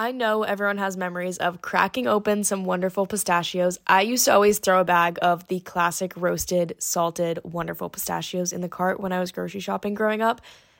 I know everyone has memories of cracking open some wonderful pistachios. I used to always throw a bag of the classic roasted, salted, wonderful pistachios in the cart when I was grocery shopping growing up.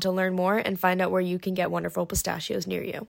to learn more and find out where you can get wonderful pistachios near you.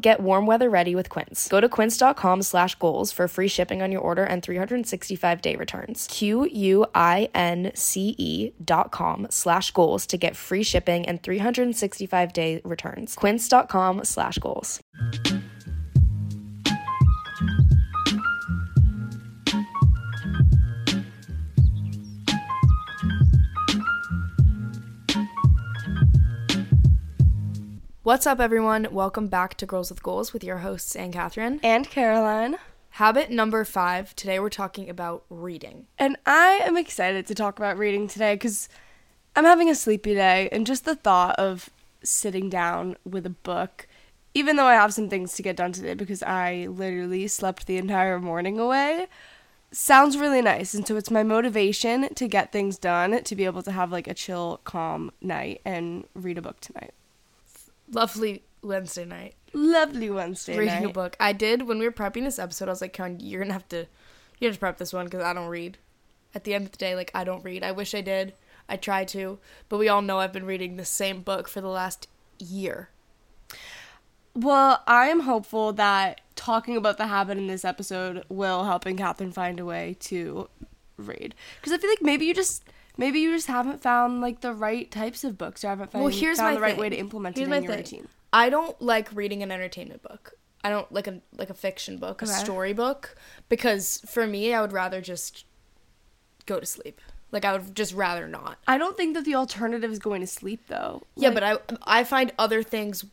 get warm weather ready with Quince. Go to quince.com slash goals for free shipping on your order and 365 day returns. Q-U-I-N-C-E dot com slash goals to get free shipping and 365 day returns. Quince.com slash goals. What's up, everyone? Welcome back to Girls with Goals with your hosts, Ann Catherine and Caroline. Habit number five. Today we're talking about reading. And I am excited to talk about reading today because I'm having a sleepy day, and just the thought of sitting down with a book, even though I have some things to get done today because I literally slept the entire morning away, sounds really nice. And so it's my motivation to get things done to be able to have like a chill, calm night and read a book tonight lovely Wednesday night. Lovely Wednesday night. Reading night. a book. I did when we were prepping this episode. I was like, Karen, you're gonna have to, you have to prep this one because I don't read. At the end of the day, like I don't read. I wish I did. I try to, but we all know I've been reading the same book for the last year. Well, I am hopeful that talking about the habit in this episode will help Ann Catherine find a way to read. Because I feel like maybe you just maybe you just haven't found like the right types of books or haven't found, well, here's found the right thing. way to implement here's it in your thing. routine. I don't like reading an entertainment book. I don't like a like a fiction book, okay. a story book, because for me, I would rather just go to sleep. Like I would just rather not. I don't think that the alternative is going to sleep though. Yeah, but I I find other things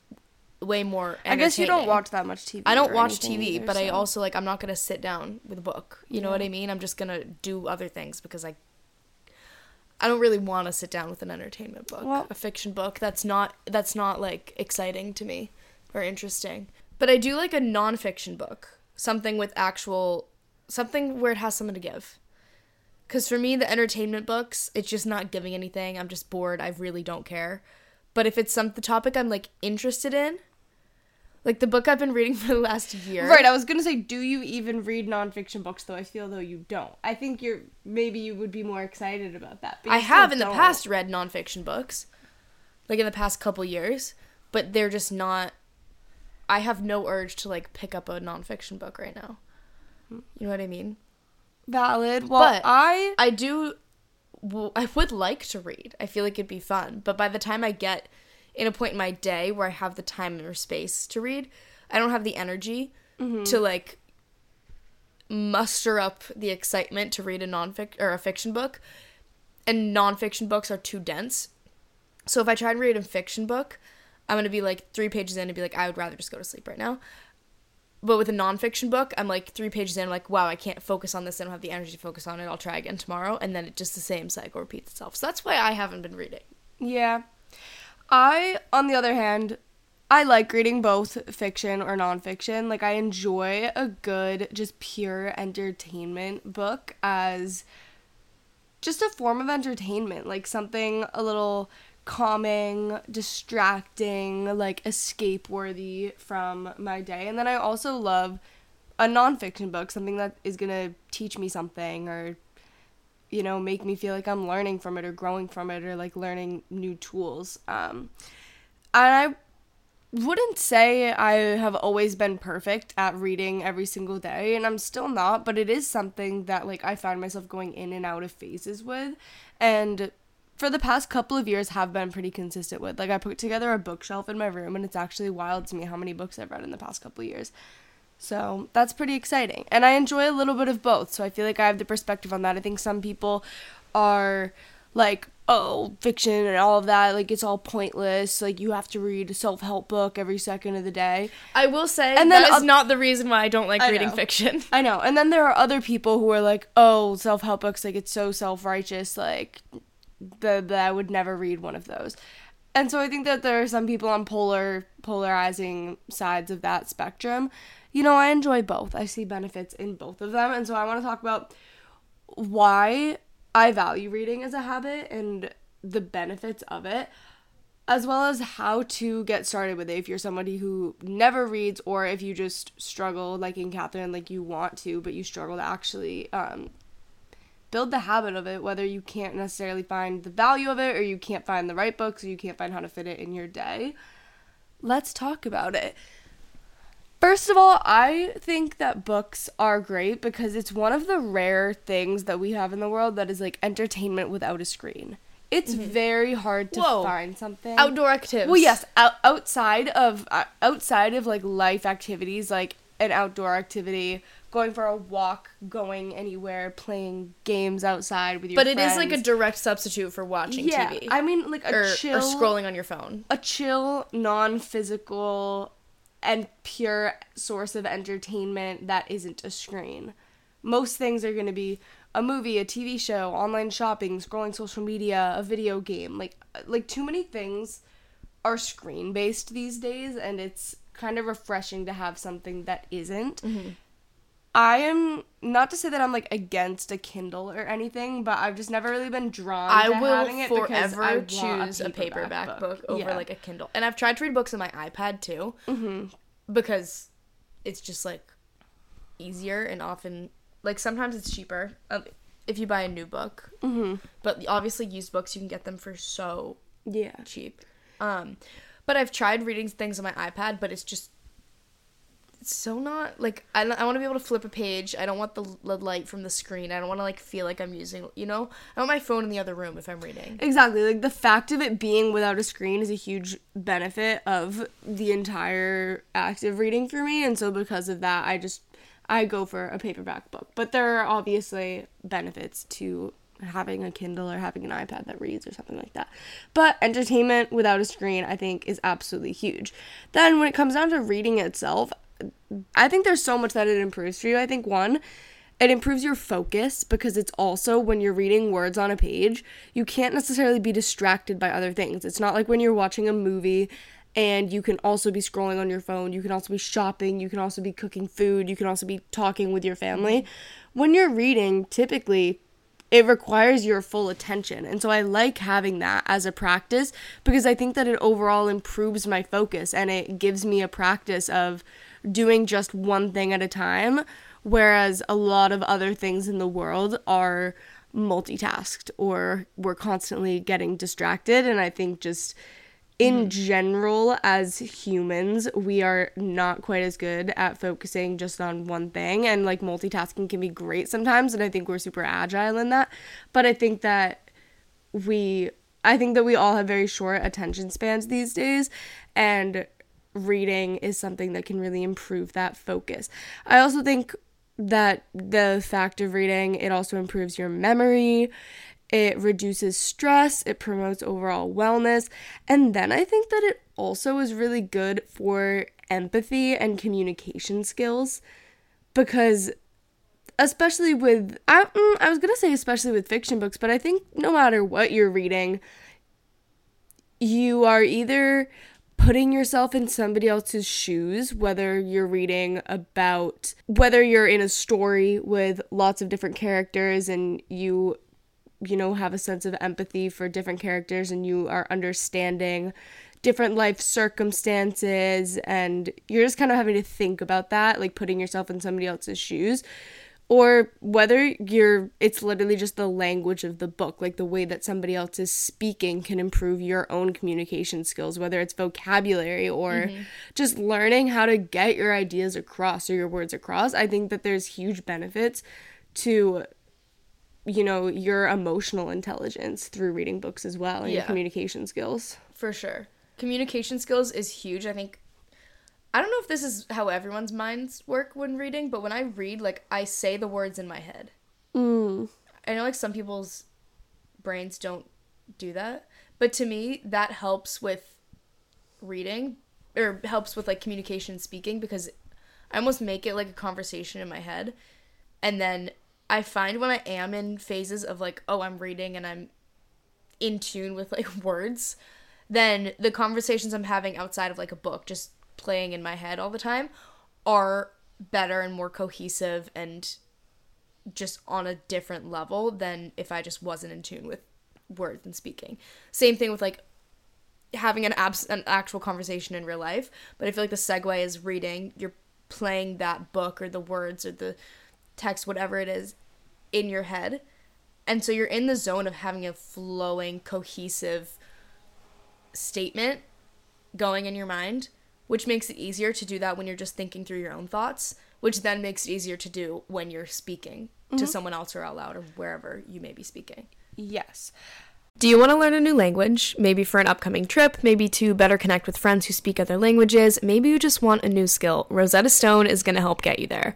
way more. I guess you don't watch that much TV. I don't watch TV, either, but so. I also like I'm not gonna sit down with a book. You yeah. know what I mean? I'm just gonna do other things because I I don't really want to sit down with an entertainment book, well, a fiction book. That's not that's not like exciting to me or interesting. But I do like a nonfiction book, something with actual something where it has something to give. Cuz for me the entertainment books, it's just not giving anything. I'm just bored. I really don't care. But if it's some the topic I'm like interested in, like the book I've been reading for the last year. Right, I was gonna say, do you even read nonfiction books? Though I feel though you don't. I think you're maybe you would be more excited about that. I have in don't. the past read nonfiction books, like in the past couple years, but they're just not. I have no urge to like pick up a nonfiction book right now. You know what I mean? Valid. Well, but I I do. Well, I would like to read. I feel like it'd be fun, but by the time I get in a point in my day where I have the time or space to read. I don't have the energy mm-hmm. to like muster up the excitement to read a nonfic or a fiction book, and nonfiction books are too dense. So if I try and read a fiction book, I'm gonna be like three pages in and be like, I would rather just go to sleep right now. But with a nonfiction book, I'm like three pages in, I'm like, wow, I can't focus on this. I don't have the energy to focus on it. I'll try again tomorrow, and then it just the same cycle repeats itself. So that's why I haven't been reading. Yeah. I, on the other hand, I like reading both fiction or nonfiction. Like, I enjoy a good, just pure entertainment book as just a form of entertainment, like something a little calming, distracting, like escape worthy from my day. And then I also love a nonfiction book, something that is gonna teach me something or, you know, make me feel like I'm learning from it or growing from it or like learning new tools. Um, and I wouldn't say I have always been perfect at reading every single day, and I'm still not, but it is something that like I find myself going in and out of phases with. And for the past couple of years have been pretty consistent with. Like I put together a bookshelf in my room and it's actually wild to me how many books I've read in the past couple of years. So that's pretty exciting. And I enjoy a little bit of both. So I feel like I have the perspective on that. I think some people are like, oh, fiction and all of that, like it's all pointless. Like you have to read a self help book every second of the day. I will say And that is oth- not the reason why I don't like I reading know. fiction. I know. And then there are other people who are like, oh, self help books, like it's so self righteous, like the I would never read one of those. And so I think that there are some people on polar polarizing sides of that spectrum. You know, I enjoy both. I see benefits in both of them. And so I want to talk about why I value reading as a habit and the benefits of it, as well as how to get started with it if you're somebody who never reads or if you just struggle, like Ann Catherine, like you want to, but you struggle to actually um, build the habit of it, whether you can't necessarily find the value of it or you can't find the right books or you can't find how to fit it in your day. Let's talk about it. First of all, I think that books are great because it's one of the rare things that we have in the world that is like entertainment without a screen. It's very hard to Whoa. find something Outdoor activities. well, yes, out, outside of uh, outside of like life activities, like an outdoor activity, going for a walk, going anywhere, playing games outside with your friends. But it is like a direct substitute for watching yeah. TV. I mean, like a or, chill, or scrolling on your phone. a chill, non-physical, and pure source of entertainment that isn't a screen. Most things are going to be a movie, a TV show, online shopping, scrolling social media, a video game. Like uh, like too many things are screen based these days and it's kind of refreshing to have something that isn't. Mm-hmm. I am not to say that I'm like against a Kindle or anything, but I've just never really been drawn I to having will it because forever I choose a paperback book, over Yeah. like a Kindle. And I've tried to read books on my iPad too, mm-hmm. because it's just like easier and often like sometimes it's cheaper um, if you buy a new book. Mm-hmm. But obviously, used books you can get them for so yeah. cheap. Um, but I've tried reading things on my iPad, but it's just so not like I, I want to be able to flip a page. I don't want the, the light from the screen. I don't want to like feel like I'm using, you know. I want my phone in the other room if I'm reading. Exactly. Like the fact of it being without a screen is a huge benefit of the entire act of reading for me. And so because of that, I just I go for a paperback book. But there are obviously benefits to having a Kindle or having an iPad that reads or something like that. But entertainment without a screen I think is absolutely huge. Then when it comes down to reading itself, I think there's so much that it improves for you. I think one, it improves your focus because it's also when you're reading words on a page, you can't necessarily be distracted by other things. It's not like when you're watching a movie and you can also be scrolling on your phone, you can also be shopping, you can also be cooking food, you can also be talking with your family. When you're reading, typically it requires your full attention. And so I like having that as a practice because I think that it overall improves my focus and it gives me a practice of doing just one thing at a time. Whereas a lot of other things in the world are multitasked or we're constantly getting distracted. And I think just in mm-hmm. general, as humans, we are not quite as good at focusing just on one thing. And like multitasking can be great sometimes. And I think we're super agile in that. But I think that we, I think that we all have very short attention spans these days. And reading is something that can really improve that focus. I also think that the fact of reading it also improves your memory it reduces stress, it promotes overall wellness, and then I think that it also is really good for empathy and communication skills because especially with I, mm, I was going to say especially with fiction books, but I think no matter what you're reading, you are either putting yourself in somebody else's shoes, whether you're reading about whether you're in a story with lots of different characters and you you know, have a sense of empathy for different characters and you are understanding different life circumstances and you're just kind of having to think about that, like putting yourself in somebody else's shoes. Or whether you're, it's literally just the language of the book, like the way that somebody else is speaking can improve your own communication skills, whether it's vocabulary or mm-hmm. just learning how to get your ideas across or your words across. I think that there's huge benefits to you know your emotional intelligence through reading books as well and yeah. your communication skills for sure communication skills is huge i think i don't know if this is how everyone's minds work when reading but when i read like i say the words in my head mm. i know like some people's brains don't do that but to me that helps with reading or helps with like communication speaking because i almost make it like a conversation in my head and then I find when I am in phases of like, oh, I'm reading and I'm in tune with like words, then the conversations I'm having outside of like a book, just playing in my head all the time, are better and more cohesive and just on a different level than if I just wasn't in tune with words and speaking. Same thing with like having an abs- an actual conversation in real life, but I feel like the segue is reading, you're playing that book or the words or the text, whatever it is, in your head. And so you're in the zone of having a flowing, cohesive statement going in your mind, which makes it easier to do that when you're just thinking through your own thoughts, which then makes it easier to do when you're speaking mm-hmm. to someone else or out loud or wherever you may be speaking. Yes. Do you want to learn a new language? Maybe for an upcoming trip, maybe to better connect with friends who speak other languages, maybe you just want a new skill. Rosetta Stone is going to help get you there.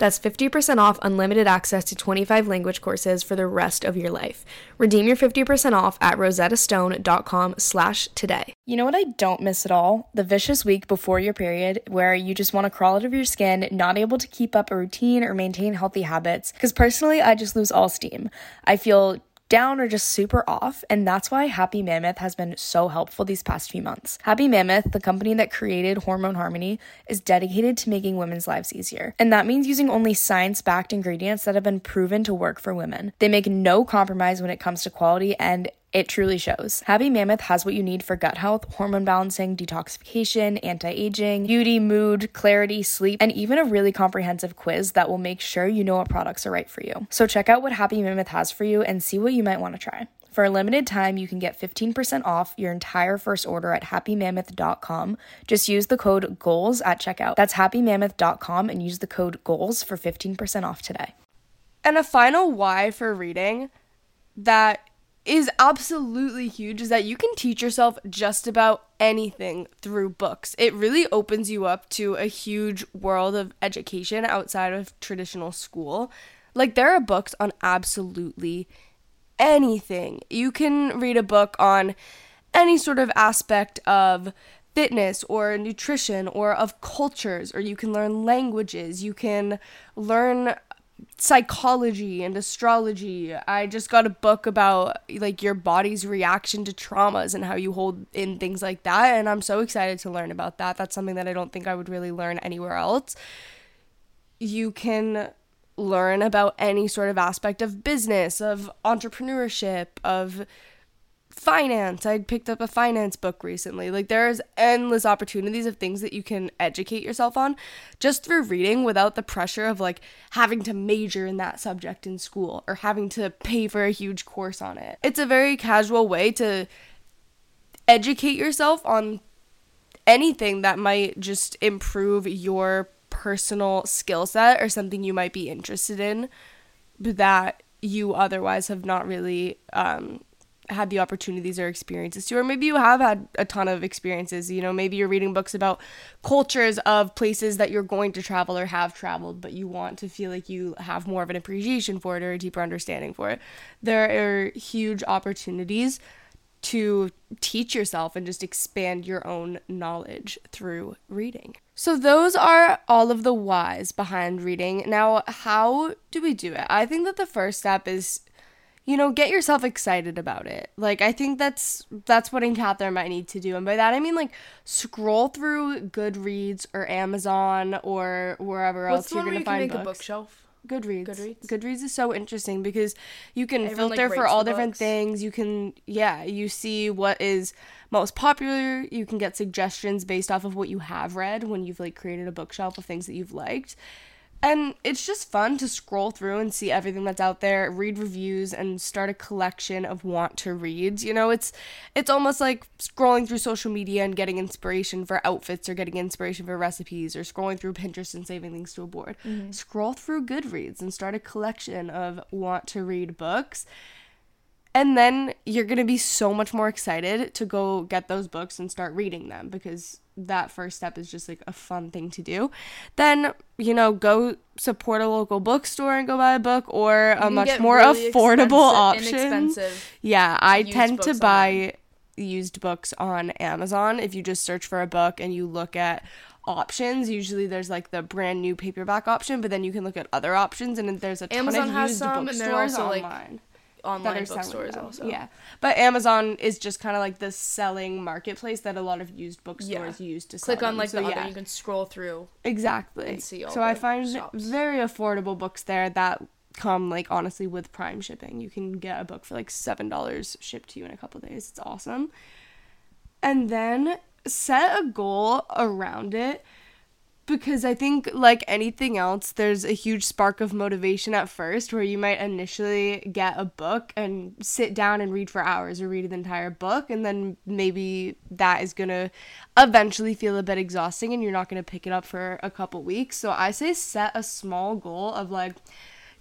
That's 50% off unlimited access to 25 language courses for the rest of your life. Redeem your 50% off at rosettastone.com slash today. You know what I don't miss at all? The vicious week before your period where you just want to crawl out of your skin, not able to keep up a routine or maintain healthy habits. Because personally, I just lose all steam. I feel down or just super off, and that's why Happy Mammoth has been so helpful these past few months. Happy Mammoth, the company that created Hormone Harmony, is dedicated to making women's lives easier. And that means using only science backed ingredients that have been proven to work for women. They make no compromise when it comes to quality, and it truly shows. Happy Mammoth has what you need for gut health, hormone balancing, detoxification, anti aging, beauty, mood, clarity, sleep, and even a really comprehensive quiz that will make sure you know what products are right for you. So check out what Happy Mammoth has for you and see what you might want to try. For a limited time, you can get 15% off your entire first order at happymammoth.com. Just use the code GOALS at checkout. That's happymammoth.com and use the code GOALS for 15% off today. And a final why for reading that is absolutely huge is that you can teach yourself just about anything through books. It really opens you up to a huge world of education outside of traditional school. Like, there are books on absolutely anything. You can read a book on any sort of aspect of fitness or nutrition or of cultures, or you can learn languages. You can learn psychology and astrology. I just got a book about like your body's reaction to traumas and how you hold in things like that and I'm so excited to learn about that. That's something that I don't think I would really learn anywhere else. You can learn about any sort of aspect of business, of entrepreneurship, of finance. I picked up a finance book recently. Like there's endless opportunities of things that you can educate yourself on just through reading without the pressure of like having to major in that subject in school or having to pay for a huge course on it. It's a very casual way to educate yourself on anything that might just improve your personal skill set or something you might be interested in that you otherwise have not really um, had the opportunities or experiences to, or maybe you have had a ton of experiences. You know, maybe you're reading books about cultures of places that you're going to travel or have traveled, but you want to feel like you have more of an appreciation for it or a deeper understanding for it. There are huge opportunities to teach yourself and just expand your own knowledge through reading. So, those are all of the whys behind reading. Now, how do we do it? I think that the first step is you know, get yourself excited about it. Like I think that's that's what Ann Catherine might need to do. And by that I mean like scroll through Goodreads or Amazon or wherever What's else you're gonna find make books. a bookshelf. Goodreads. Goodreads? Goodreads is so interesting because you can Everyone, like, filter for all different books. things. You can yeah, you see what is most popular. You can get suggestions based off of what you have read when you've like created a bookshelf of things that you've liked. And it's just fun to scroll through and see everything that's out there, read reviews and start a collection of want to reads. You know, it's it's almost like scrolling through social media and getting inspiration for outfits or getting inspiration for recipes or scrolling through Pinterest and saving things to a board. Mm-hmm. Scroll through Goodreads and start a collection of want to read books. And then you're going to be so much more excited to go get those books and start reading them because that first step is just like a fun thing to do. Then, you know, go support a local bookstore and go buy a book or a much more really affordable option. Yeah, I tend to buy used books on Amazon. If you just search for a book and you look at options, usually there's like the brand new paperback option, but then you can look at other options and there's a ton Amazon of has used some, and there are bookstores also, like, online online that are selling bookstores also. Yeah, but Amazon is just kind of like the selling marketplace that a lot of used bookstores use to sell. Click on them. like so, the yeah. other, you can scroll through. exactly. and see all so I find shops. very affordable books there that come like honestly with Prime shipping. You can get a book for like seven dollars shipped to you in a couple days. It's awesome. And then set a goal around it because I think, like anything else, there's a huge spark of motivation at first where you might initially get a book and sit down and read for hours or read an entire book, and then maybe that is gonna eventually feel a bit exhausting and you're not gonna pick it up for a couple weeks. So I say set a small goal of like,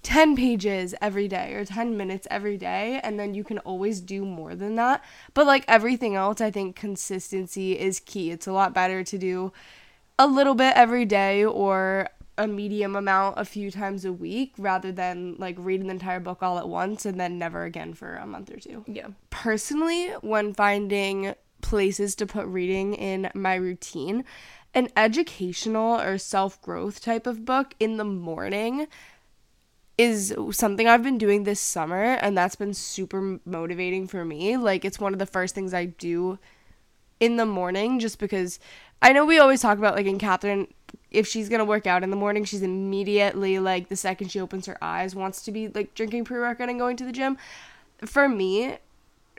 10 pages every day or 10 minutes every day and then you can always do more than that but like everything else i think consistency is key it's a lot better to do a little bit every day or a medium amount a few times a week rather than like reading the entire book all at once and then never again for a month or two Yeah. personally when finding places to put reading in my routine an educational or self-growth type of book in the morning is something I've been doing this summer and that's been super motivating for me. Like it's one of the first things I do in the morning just because I know we always talk about like Ann Catherine if she's gonna work out in the morning, she's immediately like the second she opens her eyes wants to be like drinking pre workout and going to the gym. For me,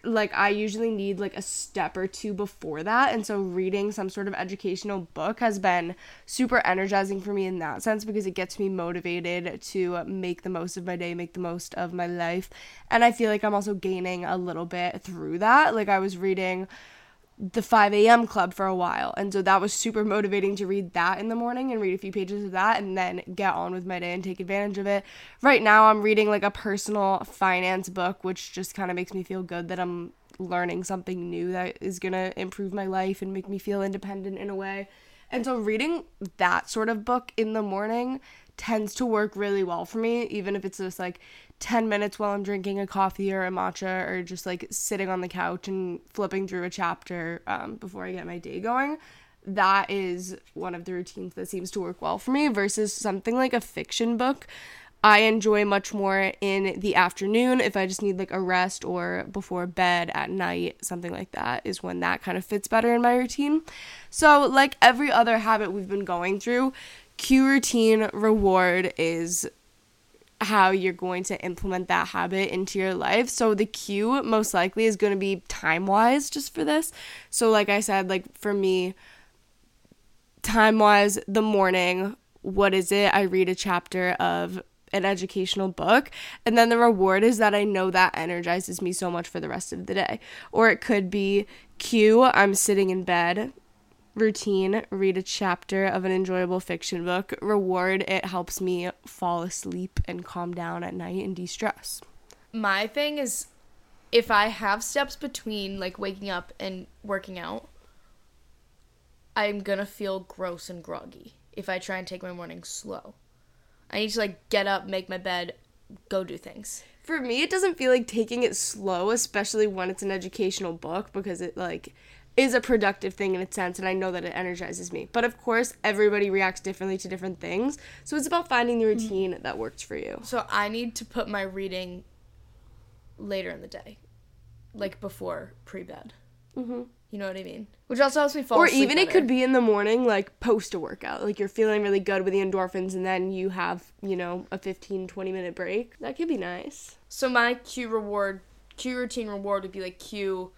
like I usually need like a step or two before that and so reading some sort of educational book has been super energizing for me in that sense because it gets me motivated to make the most of my day, make the most of my life. And I feel like I'm also gaining a little bit through that. Like I was reading the 5 a.m. club for a while. And so that was super motivating to read that in the morning and read a few pages of that and then get on with my day and take advantage of it. Right now, I'm reading like a personal finance book, which just kind of makes me feel good that I'm learning something new that is going to improve my life and make me feel independent in a way. And so reading that sort of book in the morning tends to work really well for me, even if it's just like 10 minutes while I'm drinking a coffee or a matcha or just like sitting on the couch and flipping through a chapter um, before I get my day going. That is one of the routines that seems to work well for me versus something like a fiction book. I enjoy much more in the afternoon if I just need like a rest or before bed at night, something like that is when that kind of fits better in my routine. So, like every other habit we've been going through, cue routine reward is how you're going to implement that habit into your life. So the cue most likely is going to be time wise just for this. So like I said, like for me time wise the morning, what is it? I read a chapter of an educational book and then the reward is that I know that energizes me so much for the rest of the day. Or it could be cue, I'm sitting in bed routine read a chapter of an enjoyable fiction book. Reward it helps me fall asleep and calm down at night and de-stress. My thing is if i have steps between like waking up and working out i'm gonna feel gross and groggy if i try and take my morning slow. I need to like get up make my bed go do things. For me it doesn't feel like taking it slow especially when it's an educational book because it like is a productive thing in a sense and I know that it energizes me. But of course, everybody reacts differently to different things. So it's about finding the mm-hmm. routine that works for you. So I need to put my reading later in the day, like before pre-bed. hmm You know what I mean? Which also helps me fall. asleep. Or even better. it could be in the morning, like post a workout. Like you're feeling really good with the endorphins, and then you have, you know, a 15, 20 minute break. That could be nice. So my cue reward, cue routine reward would be like cue,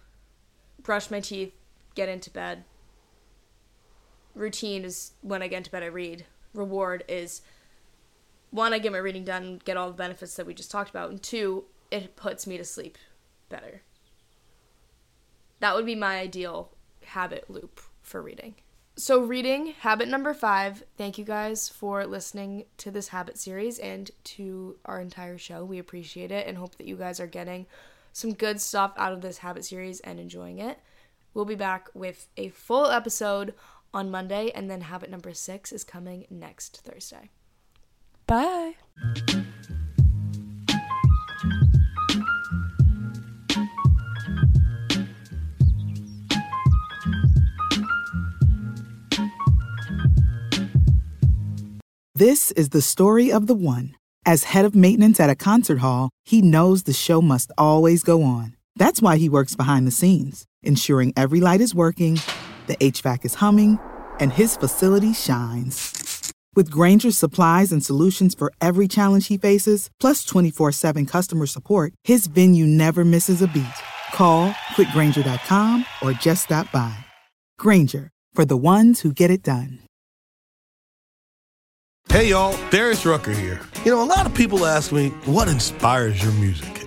brush my teeth, get into bed. Routine is when I get into bed, I read. Reward is one, I get my reading done, get all the benefits that we just talked about, and two, it puts me to sleep better. That would be my ideal habit loop for reading. So, reading, habit number five. Thank you guys for listening to this habit series and to our entire show. We appreciate it and hope that you guys are getting some good stuff out of this habit series and enjoying it. We'll be back with a full episode on Monday, and then habit number six is coming next Thursday. Bye. This is the story of the one. As head of maintenance at a concert hall, he knows the show must always go on. That's why he works behind the scenes ensuring every light is working, the HVAC is humming, and his facility shines. With Grainger's supplies and solutions for every challenge he faces, plus 24 7 customer support, his venue never misses a beat. Call click grainger.com or just stop by. Grainger, for the ones who get it done. Hey, y'all, Darius Rucker here. You know, a lot of people ask me, what inspires your music?